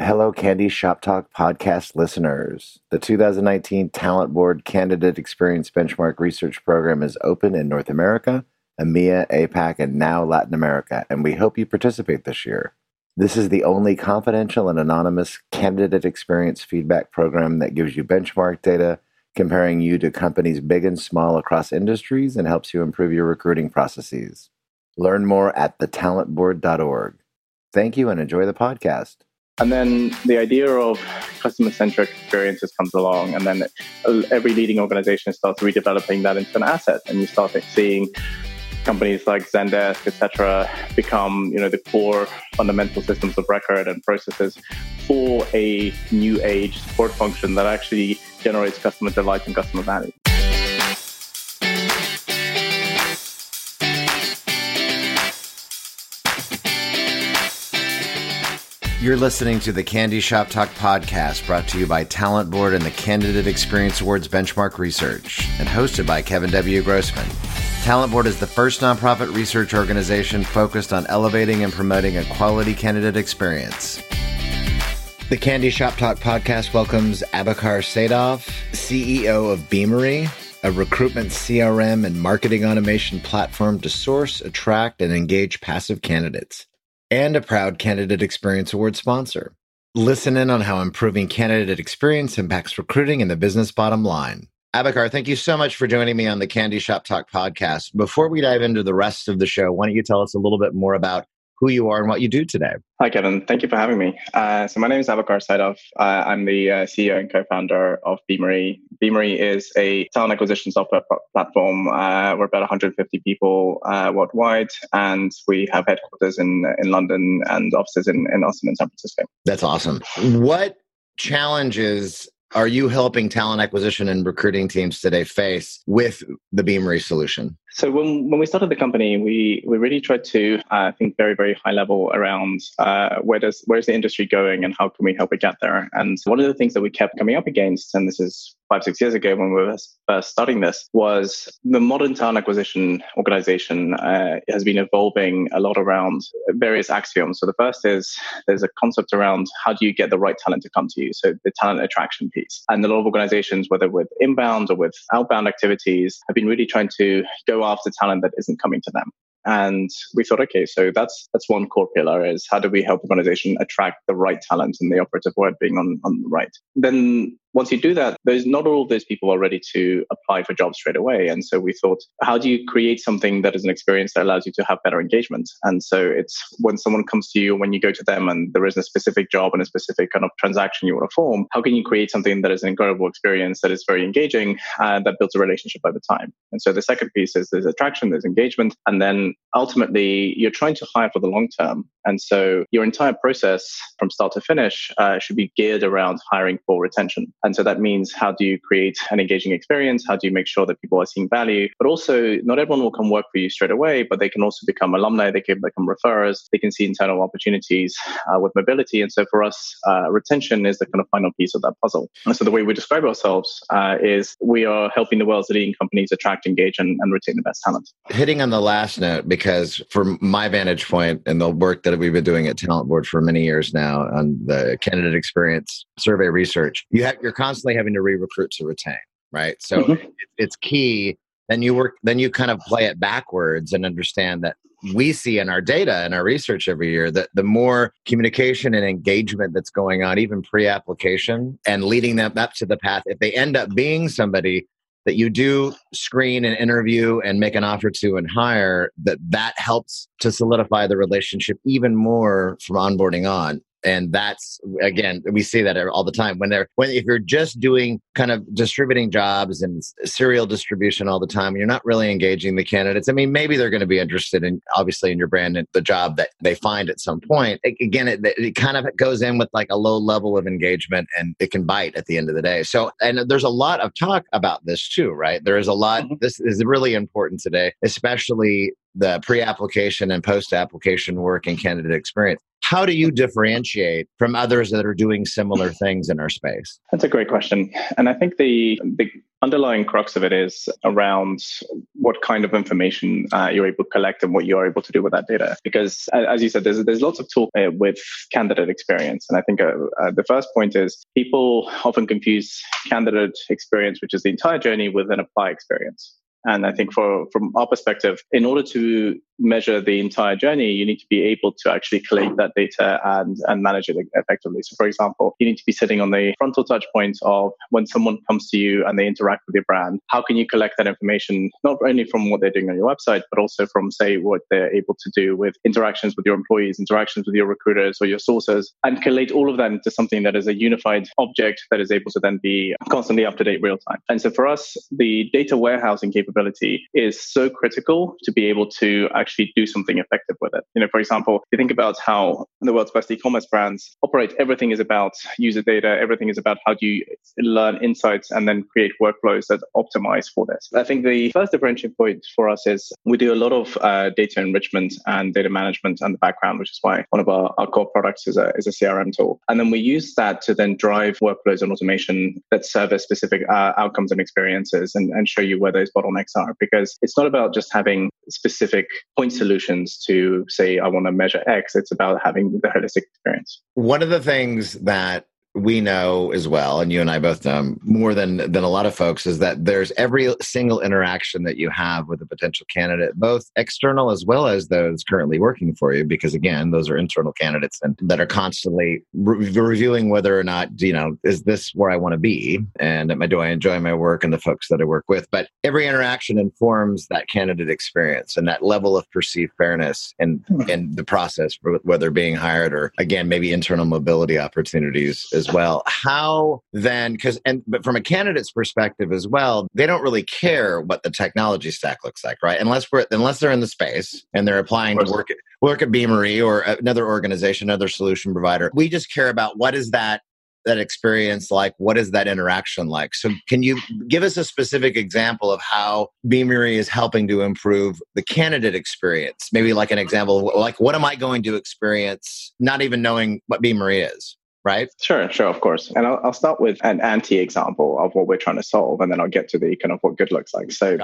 Hello, Candy Shop Talk podcast listeners. The 2019 Talent Board Candidate Experience Benchmark Research Program is open in North America, EMEA, APAC, and now Latin America, and we hope you participate this year. This is the only confidential and anonymous candidate experience feedback program that gives you benchmark data, comparing you to companies big and small across industries, and helps you improve your recruiting processes. Learn more at thetalentboard.org. Thank you and enjoy the podcast. And then the idea of customer centric experiences comes along, and then every leading organization starts redeveloping that into an asset, and you start seeing companies like Zendesk, etc., become you know the core fundamental systems of record and processes for a new age support function that actually generates customer delight and customer value. You're listening to the Candy Shop Talk podcast brought to you by Talent Board and the Candidate Experience Awards Benchmark Research and hosted by Kevin W. Grossman. Talent Board is the first nonprofit research organization focused on elevating and promoting a quality candidate experience. The Candy Shop Talk podcast welcomes Abakar Saidov, CEO of Beamery, a recruitment CRM and marketing automation platform to source, attract, and engage passive candidates and a proud Candidate Experience Award sponsor. Listen in on how improving candidate experience impacts recruiting and the business bottom line. Abakar, thank you so much for joining me on the Candy Shop Talk podcast. Before we dive into the rest of the show, why don't you tell us a little bit more about who you are and what you do today. Hi, Kevin. Thank you for having me. Uh, so my name is Abakar Saidov. Uh, I'm the uh, CEO and co-founder of Beamery. Beamery is a talent acquisition software p- platform. Uh, we're about 150 people uh, worldwide, and we have headquarters in in London and offices in, in Austin and San Francisco. That's awesome. What challenges are you helping talent acquisition and recruiting teams today face with the Beamery solution? So when, when we started the company, we, we really tried to uh, think very, very high level around uh, where does where's the industry going and how can we help it get there. And one of the things that we kept coming up against, and this is five, six years ago when we were first starting this, was the modern talent acquisition organization uh, has been evolving a lot around various axioms. So the first is there's a concept around how do you get the right talent to come to you? So the talent attraction piece. And a lot of organizations, whether with inbound or with outbound activities, have been really trying to go after talent that isn't coming to them. And we thought, okay, so that's that's one core pillar is how do we help organization attract the right talent and the operative word being on, on the right. Then once you do that, there's not all those people are ready to apply for jobs straight away. And so we thought, how do you create something that is an experience that allows you to have better engagement? And so it's when someone comes to you, when you go to them and there is a specific job and a specific kind of transaction you want to form, how can you create something that is an incredible experience that is very engaging and that builds a relationship over time? And so the second piece is there's attraction, there's engagement, and then ultimately you're trying to hire for the long term. And so your entire process from start to finish uh, should be geared around hiring for retention. And so that means how do you create an engaging experience? How do you make sure that people are seeing value? But also, not everyone will come work for you straight away, but they can also become alumni, they can become referrers, they can see internal opportunities uh, with mobility. And so for us, uh, retention is the kind of final piece of that puzzle. And so the way we describe ourselves uh, is we are helping the world's leading companies attract, engage, and, and retain the best talent. Hitting on the last note, because from my vantage point and the work that we've been doing at Talent Board for many years now on the candidate experience survey research, you have you're constantly having to re-recruit to retain, right? So mm-hmm. it's key. Then you work, then you kind of play it backwards and understand that we see in our data and our research every year that the more communication and engagement that's going on, even pre-application, and leading them up to the path, if they end up being somebody that you do screen and interview and make an offer to and hire, that that helps to solidify the relationship even more from onboarding on and that's again we see that all the time. When they're when if you're just doing kind of distributing jobs and serial distribution all the time you're not really engaging the candidates. I mean maybe they're going to be interested in obviously in your brand and the job that they find at some point. Again it, it kind of goes in with like a low level of engagement and it can bite at the end of the day. So and there's a lot of talk about this too right? There is a lot mm-hmm. this is really important today especially the pre-application and post-application work and candidate experience how do you differentiate from others that are doing similar things in our space? That's a great question. And I think the, the underlying crux of it is around what kind of information uh, you're able to collect and what you're able to do with that data. Because as you said, there's, there's lots of talk uh, with candidate experience. And I think uh, uh, the first point is people often confuse candidate experience, which is the entire journey, with an apply experience. And I think for from our perspective, in order to measure the entire journey, you need to be able to actually collect that data and, and manage it effectively. So, for example, you need to be sitting on the frontal touch point of when someone comes to you and they interact with your brand. How can you collect that information, not only from what they're doing on your website, but also from, say, what they're able to do with interactions with your employees, interactions with your recruiters or your sources, and collate all of that into something that is a unified object that is able to then be constantly up to date real time. And so for us, the data warehousing capability is so critical to be able to actually actually do something effective with it. You know, for example, you think about how the world's best e-commerce brands operate, everything is about user data. Everything is about how do you learn insights and then create workflows that optimize for this. I think the first differentiating point for us is we do a lot of uh, data enrichment and data management and the background, which is why one of our, our core products is a, is a CRM tool. And then we use that to then drive workflows and automation that service specific uh, outcomes and experiences and, and show you where those bottlenecks are. Because it's not about just having specific point solutions to say, I want to measure X. It's about having the holistic experience. One of the things that we know as well, and you and I both know more than than a lot of folks, is that there's every single interaction that you have with a potential candidate, both external as well as those currently working for you, because again, those are internal candidates and that are constantly re- reviewing whether or not you know is this where I want to be, and do I enjoy my work and the folks that I work with. But every interaction informs that candidate experience and that level of perceived fairness in hmm. in the process, whether being hired or again maybe internal mobility opportunities as well. How then, because, and, but from a candidate's perspective as well, they don't really care what the technology stack looks like, right? Unless we're, unless they're in the space and they're applying to work at, work at Beamery or another organization, another solution provider. We just care about what is that that experience like? What is that interaction like? So, can you give us a specific example of how Beamery is helping to improve the candidate experience? Maybe like an example, like what am I going to experience, not even knowing what Beamery is? Right? Sure, sure, of course. And I'll, I'll start with an anti example of what we're trying to solve, and then I'll get to the kind of what good looks like. So,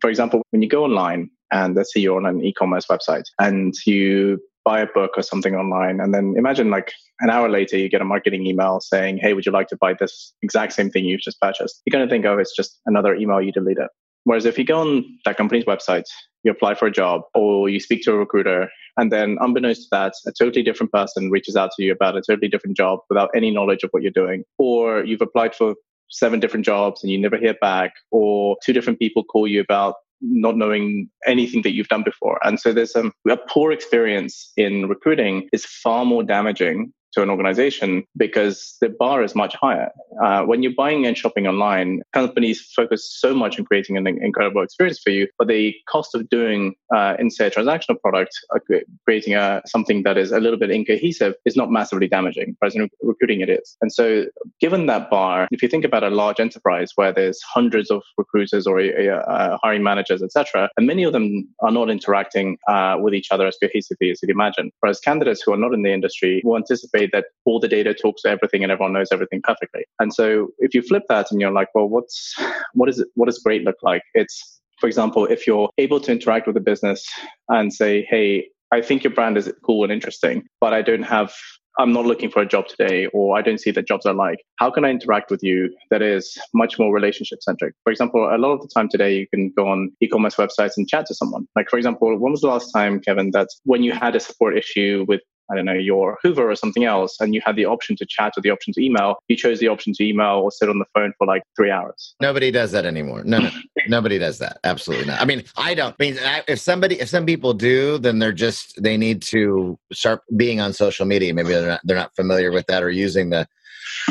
for example, when you go online and let's say you're on an e commerce website and you buy a book or something online, and then imagine like an hour later you get a marketing email saying, Hey, would you like to buy this exact same thing you've just purchased? You're going to think, Oh, it's just another email you delete it. Whereas if you go on that company's website, you apply for a job or you speak to a recruiter, and then unbeknownst to that, a totally different person reaches out to you about a totally different job without any knowledge of what you're doing, or you've applied for seven different jobs and you never hear back, or two different people call you about not knowing anything that you've done before. And so there's um, a poor experience in recruiting is far more damaging to an organization because the bar is much higher. Uh, when you're buying and shopping online, companies focus so much on creating an incredible experience for you, but the cost of doing, uh, in say, a transactional product, uh, creating a, something that is a little bit incohesive is not massively damaging, whereas in recruiting it is. And so, given that bar, if you think about a large enterprise where there's hundreds of recruiters or uh, hiring managers, etc., and many of them are not interacting uh, with each other as cohesively as you'd imagine, whereas candidates who are not in the industry will anticipate that all the data talks to everything and everyone knows everything perfectly. And so if you flip that and you're like, well, what's what is it? What does great look like? It's for example, if you're able to interact with a business and say, hey, I think your brand is cool and interesting, but I don't have I'm not looking for a job today, or I don't see that jobs are like. How can I interact with you that is much more relationship centric? For example, a lot of the time today, you can go on e commerce websites and chat to someone. Like, for example, when was the last time, Kevin, that when you had a support issue with I don't know, your Hoover or something else, and you had the option to chat or the option to email, you chose the option to email or sit on the phone for like three hours. Nobody does that anymore. No, no, nobody does that. Absolutely not. I mean, I don't. I mean, if somebody, if some people do, then they're just they need to start being on social media. Maybe they're not they're not familiar with that or using the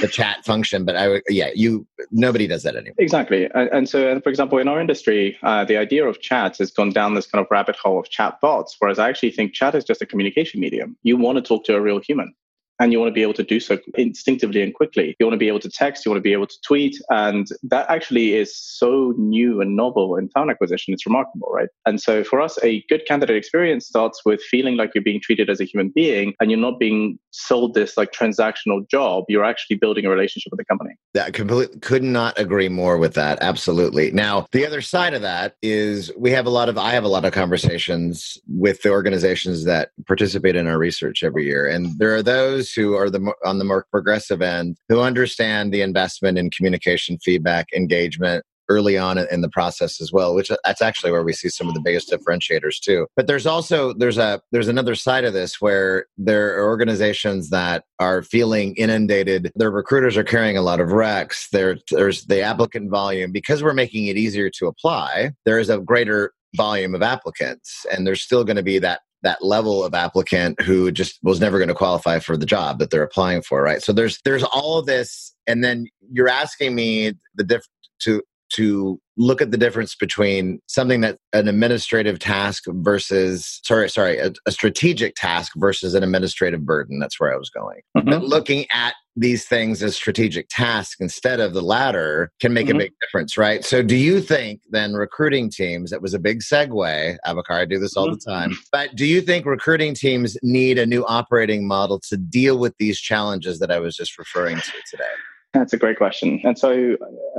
the chat function but i yeah you nobody does that anymore. Exactly. And, and so for example in our industry uh, the idea of chat has gone down this kind of rabbit hole of chat bots whereas i actually think chat is just a communication medium. You want to talk to a real human and you want to be able to do so instinctively and quickly. You want to be able to text, you want to be able to tweet. And that actually is so new and novel in talent acquisition. It's remarkable, right? And so for us, a good candidate experience starts with feeling like you're being treated as a human being and you're not being sold this like transactional job. You're actually building a relationship with the company. That completely could not agree more with that. Absolutely. Now, the other side of that is we have a lot of, I have a lot of conversations with the organizations that participate in our research every year. And there are those who are the on the more progressive end who understand the investment in communication, feedback, engagement, early on in the process as well which that's actually where we see some of the biggest differentiators too. But there's also there's a there's another side of this where there are organizations that are feeling inundated. Their recruiters are carrying a lot of recs there there's the applicant volume. Because we're making it easier to apply there is a greater volume of applicants and there's still going to be that that level of applicant who just was never going to qualify for the job that they're applying for right? So there's there's all of this and then you're asking me the diff to to look at the difference between something that an administrative task versus sorry sorry a, a strategic task versus an administrative burden. That's where i was going. Mm-hmm. but looking at these things as strategic tasks instead of the latter can make mm-hmm. a big difference right so do you think then recruiting teams that was a big segue Abakar, i do this all mm-hmm. the time but do you think recruiting teams need a new operating model to deal with these challenges that i was just referring to today that's a great question. And so,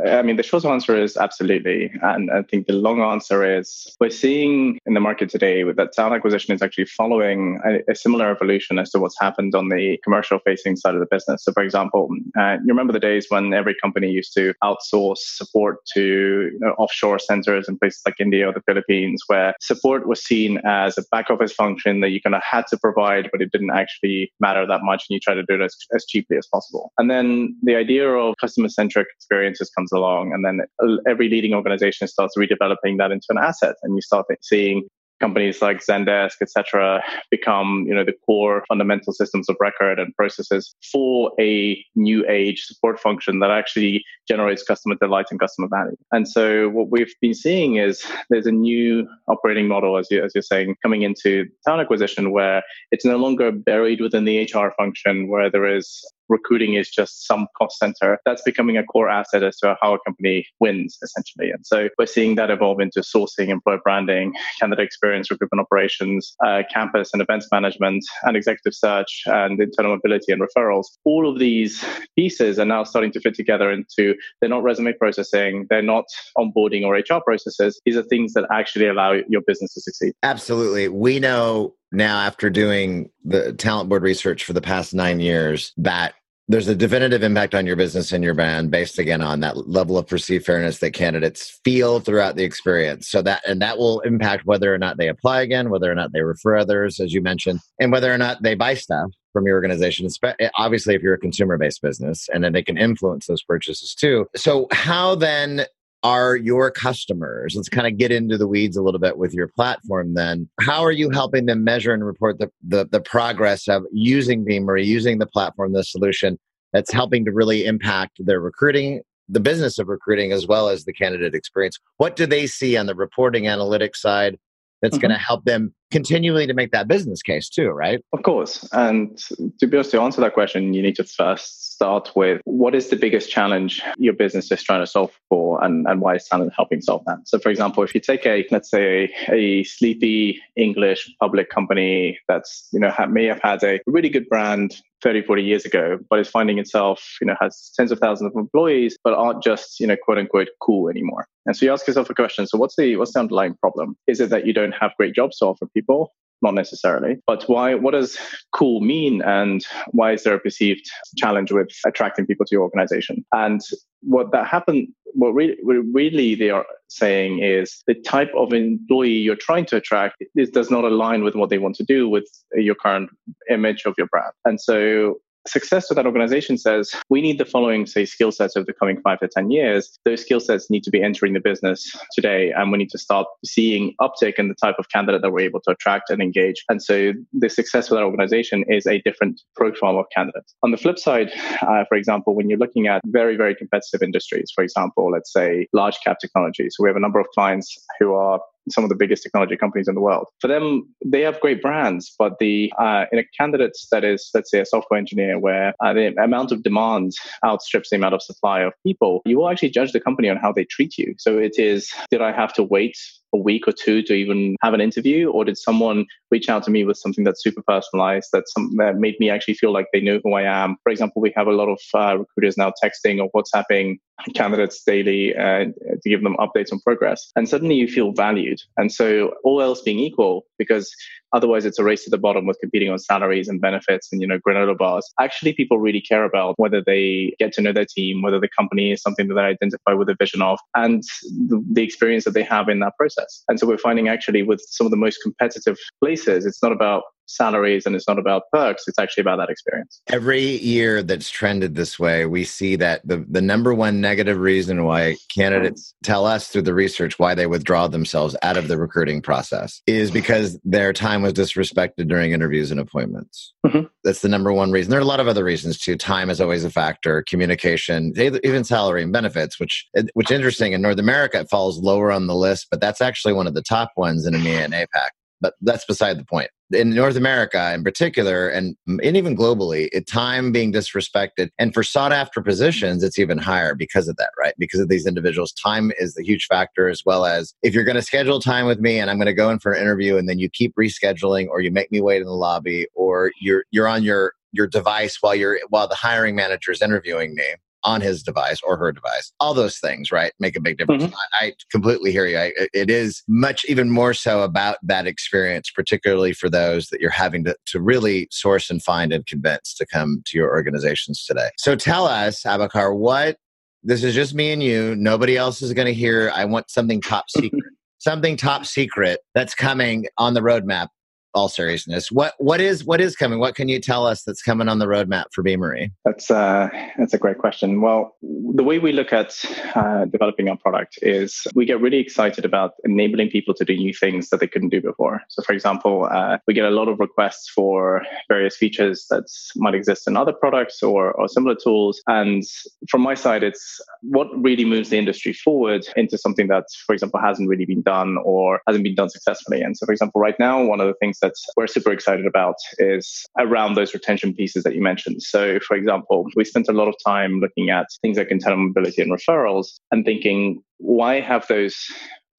I mean, the short answer is absolutely. And I think the long answer is we're seeing in the market today that talent acquisition is actually following a, a similar evolution as to what's happened on the commercial facing side of the business. So, for example, uh, you remember the days when every company used to outsource support to you know, offshore centers in places like India or the Philippines, where support was seen as a back office function that you kind of had to provide, but it didn't actually matter that much. And you try to do it as, as cheaply as possible. And then the idea of customer centric experiences comes along, and then every leading organization starts redeveloping that into an asset, and you start seeing companies like Zendesk, etc., become you know the core fundamental systems of record and processes for a new age support function that actually generates customer delight and customer value. And so what we've been seeing is there's a new operating model, as you as you're saying, coming into talent acquisition where it's no longer buried within the HR function, where there is recruiting is just some cost center. That's becoming a core asset as to how a company wins, essentially. And so we're seeing that evolve into sourcing, employer branding, candidate experience, recruitment operations, uh, campus and events management, and executive search, and internal mobility and referrals. All of these pieces are now starting to fit together into they're not resume processing, they're not onboarding or HR processes. These are things that actually allow your business to succeed. Absolutely. We know now after doing the talent board research for the past nine years that there's a definitive impact on your business and your brand based again on that level of perceived fairness that candidates feel throughout the experience. So that and that will impact whether or not they apply again whether or not they refer others as you mentioned and whether or not they buy stuff from your organization eh, obviously if you're a consumer based business and then they can influence those purchases too. So how then are your customers? Let's kind of get into the weeds a little bit with your platform then. How are you helping them measure and report the, the, the progress of using Beamery, using the platform, the solution that's helping to really impact their recruiting, the business of recruiting, as well as the candidate experience? What do they see on the reporting analytics side that's mm-hmm. going to help them continually to make that business case too, right? Of course. And to be able to answer that question, you need to first start with what is the biggest challenge your business is trying to solve for and, and why is talent helping solve that? So for example, if you take a, let's say a, a sleepy English public company that's, you know, may have had a really good brand 30, 40 years ago, but is finding itself, you know, has tens of thousands of employees, but aren't just, you know, quote unquote cool anymore. And so you ask yourself a question. So what's the, what's the underlying problem? Is it that you don't have great jobs to offer people? People? Not necessarily. But why what does cool mean and why is there a perceived challenge with attracting people to your organization? And what that happened what really, what really they are saying is the type of employee you're trying to attract this does not align with what they want to do with your current image of your brand. And so success with that organization says we need the following say skill sets over the coming five to ten years. Those skill sets need to be entering the business today and we need to start seeing uptick in the type of candidate that we're able to attract and engage. And so the success for that organization is a different profile of candidates on the flip side uh, for example when you're looking at very very competitive industries for example let's say large cap technology so we have a number of clients who are some of the biggest technology companies in the world. For them, they have great brands, but the uh, in a candidate that is, let's say, a software engineer, where uh, the amount of demand outstrips the amount of supply of people, you will actually judge the company on how they treat you. So it is, did I have to wait a week or two to even have an interview, or did someone reach out to me with something that's super personalized that some that made me actually feel like they know who I am? For example, we have a lot of uh, recruiters now texting or WhatsApping candidates daily uh, to give them updates on progress, and suddenly you feel valued. And so, all else being equal, because Otherwise, it's a race to the bottom with competing on salaries and benefits and, you know, granola bars. Actually, people really care about whether they get to know their team, whether the company is something that they identify with a vision of, and the, the experience that they have in that process. And so we're finding actually with some of the most competitive places, it's not about salaries and it's not about perks it's actually about that experience. Every year that's trended this way we see that the, the number one negative reason why candidates tell us through the research why they withdraw themselves out of the recruiting process is because their time was disrespected during interviews and appointments. Mm-hmm. that's the number one reason. There are a lot of other reasons too. Time is always a factor communication even salary and benefits which which interesting in north america it falls lower on the list but that's actually one of the top ones in EMEA and APAC but that's beside the point. In North America, in particular, and, and even globally, it, time being disrespected, and for sought after positions, it's even higher because of that, right? Because of these individuals, time is the huge factor, as well as if you're going to schedule time with me, and I'm going to go in for an interview, and then you keep rescheduling, or you make me wait in the lobby, or you're you're on your your device while you're while the hiring manager is interviewing me on his device or her device. All those things, right, make a big difference. Mm-hmm. I, I, completely hear you. I, it is much even more so about that experience, particularly for those that you're having to, to really source and find and convince to come to your organizations today. So tell us, Abakar, what this is just me and you. Nobody else is going to hear. I want something top secret. something top secret that's coming on the roadmap all seriousness, what what is what is coming? What can you tell us that's coming on the roadmap for Beamery? That's uh, that's a great question. Well, the way we look at uh, developing our product is we get really excited about enabling people to do new things that they couldn't do before. So, for example, uh, we get a lot of requests for various features that might exist in other products or, or similar tools. And from my side, it's what really moves the industry forward into something that, for example, hasn't really been done or hasn't been done successfully. And so, for example, right now, one of the things that we're super excited about is around those retention pieces that you mentioned. So, for example, we spent a lot of time looking at things like internal mobility and referrals and thinking, why have those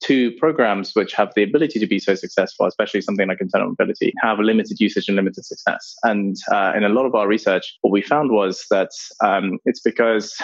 two programs which have the ability to be so successful, especially something like internal mobility, have limited usage and limited success. And uh, in a lot of our research, what we found was that um, it's because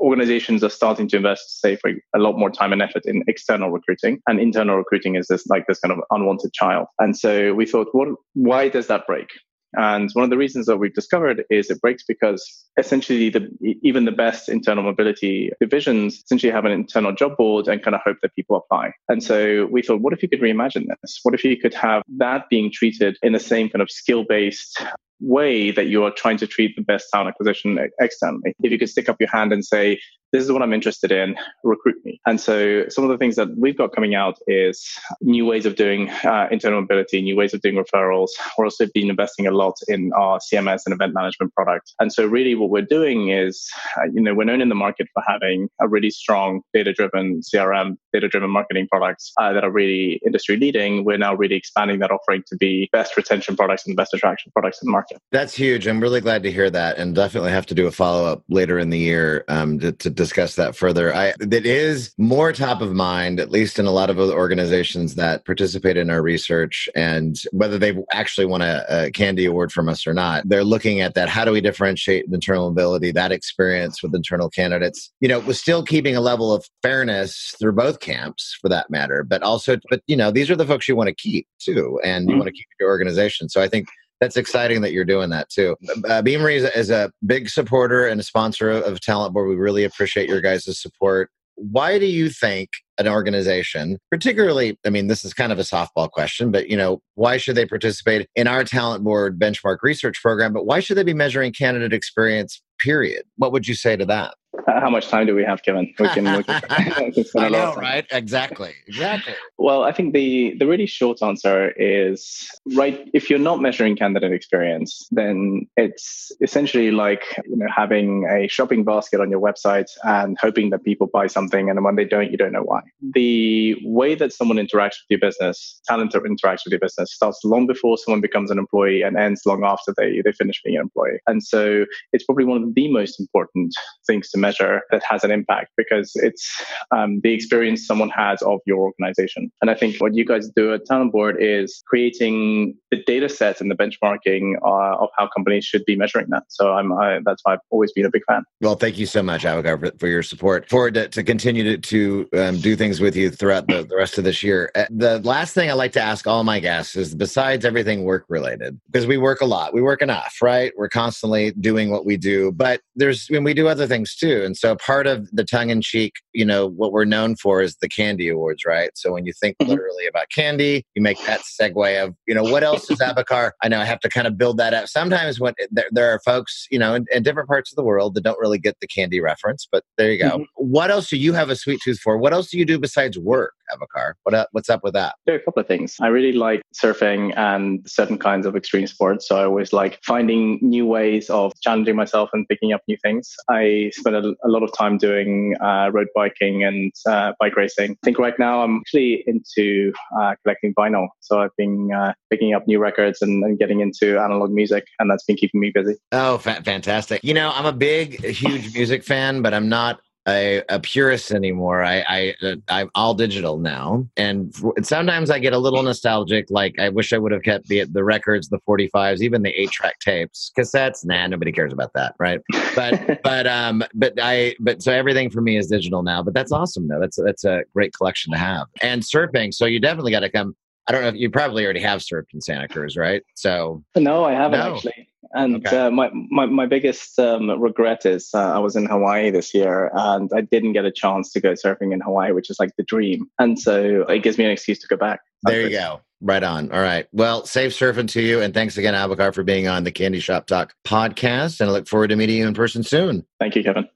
organizations are starting to invest, say, for a lot more time and effort in external recruiting, and internal recruiting is this like this kind of unwanted child. And so we thought, what? Why does that break? And one of the reasons that we've discovered is it breaks because essentially the, even the best internal mobility divisions essentially have an internal job board and kind of hope that people apply. And so we thought, what if you could reimagine this? What if you could have that being treated in the same kind of skill based way that you are trying to treat the best talent acquisition externally. If you could stick up your hand and say, this is what I'm interested in, recruit me. And so some of the things that we've got coming out is new ways of doing uh, internal mobility, new ways of doing referrals. We're also been investing a lot in our CMS and event management product. And so really what we're doing is, uh, you know, we're known in the market for having a really strong data-driven CRM, data-driven marketing products uh, that are really industry leading. We're now really expanding that offering to be best retention products and best attraction products in the market. That's huge. I'm really glad to hear that and definitely have to do a follow-up later in the year um, to, to discuss that further. I it is more top of mind, at least in a lot of other organizations that participate in our research, and whether they actually want a, a CandE Award from us or not, they're looking at that. How do we differentiate internal mobility, that experience with internal candidates? You know, with still keeping a level of fairness through both camps, for that matter, but also, but you know, these are the folks you want to keep too, and you mm-hmm. want to keep your organization. So I think that's exciting that you're doing that too. Uh, Beamery is, is, a big supporter and a sponsor of Talent Board. We really appreciate your guys' support. Why do you think an organization, particularly, I mean, this is kind of a softball question, but you know, why should they participate in our Talent Board benchmark research program? But why should they be measuring candidate experience? Period. What would you say to that? How much time do we have, Kevin? We can. We can, I know, right? Exactly. Exactly. Well, I think the the really short answer is right. If you're not measuring candidate experience, then it's essentially like you know having a shopping basket on your website and hoping that people buy something, and when they don't, you don't know why. The way that someone interacts with your business, talent interacts with your business, starts long before someone becomes an employee and ends long after they they finish being an employee. And so it's probably one of the most important things to measure that has an impact because it's um, the experience someone has of your organization. And I think what you guys do at Talent Board is creating the data sets and the benchmarking uh, of how companies should be measuring that. So I'm I, that's why I've always been a big fan. Well, thank you so much, Abakar, for, for your support. Forward to, to continue to, to um, do things with you throughout the, the rest of this year. Uh, the last thing I like to ask all my guests is besides everything work related, because we work a lot, we work enough, right? We're constantly doing what we do, but there's when we do other things too. And so part of the tongue in cheek, you know, what we're known for is the candy awards, right? So when you think mm-hmm. literally about candy, you make that segue of, you know, what else is Abakar? I know I have to kind of build that up. Sometimes when there, there are folks, you know, in, in, different parts of the world that don't really get the candy reference, but there you go. Mm-hmm. What else do you have a sweet tooth for? What else do you do besides work, Abakar? What what's up with that? There are a couple of things. I really like surfing and certain kinds of extreme sports. So I always like finding new ways of challenging myself and picking up new things. I spend a, a lot of time doing uh, road biking and uh, bike racing. I think right now I'm actually into uh, collecting vinyl. So I've been uh, picking up new records and, and, getting into analog music, and that's been keeping me busy. Oh, fa- fantastic. You know, I'm a big, huge music fan, but I'm not a, a purist anymore. I, I I'm all digital now, and sometimes I get a little nostalgic. Like I wish I would have kept the the records, the 45s, even the eight track tapes, cassettes. Nah, nobody cares about that, right? But but um but I but so everything for me is digital now. But that's awesome though. That's that's a great collection to have. And surfing, so you definitely got to come. I don't know if you probably already have surfed in Santa Cruz, right? So no, I haven't no. actually. And okay. uh, my, my, my biggest um, regret is uh, I was in Hawaii this year and I didn't get a chance to go surfing in Hawaii, which is like the dream. And so it gives me an excuse to go back. There you go. Right on. All right. Well, safe surfing to you. And thanks again, Abakar, for being on the Candy Shop Talk podcast. And I look forward to meeting you in person soon. Thank you, Kevin.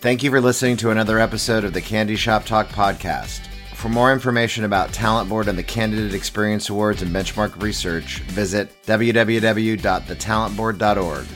Thank you for listening to another episode of the Candy Shop Talk podcast. For more information about Talent Board and the Candidate Experience Awards and benchmark research, visit www.thetalentboard.org.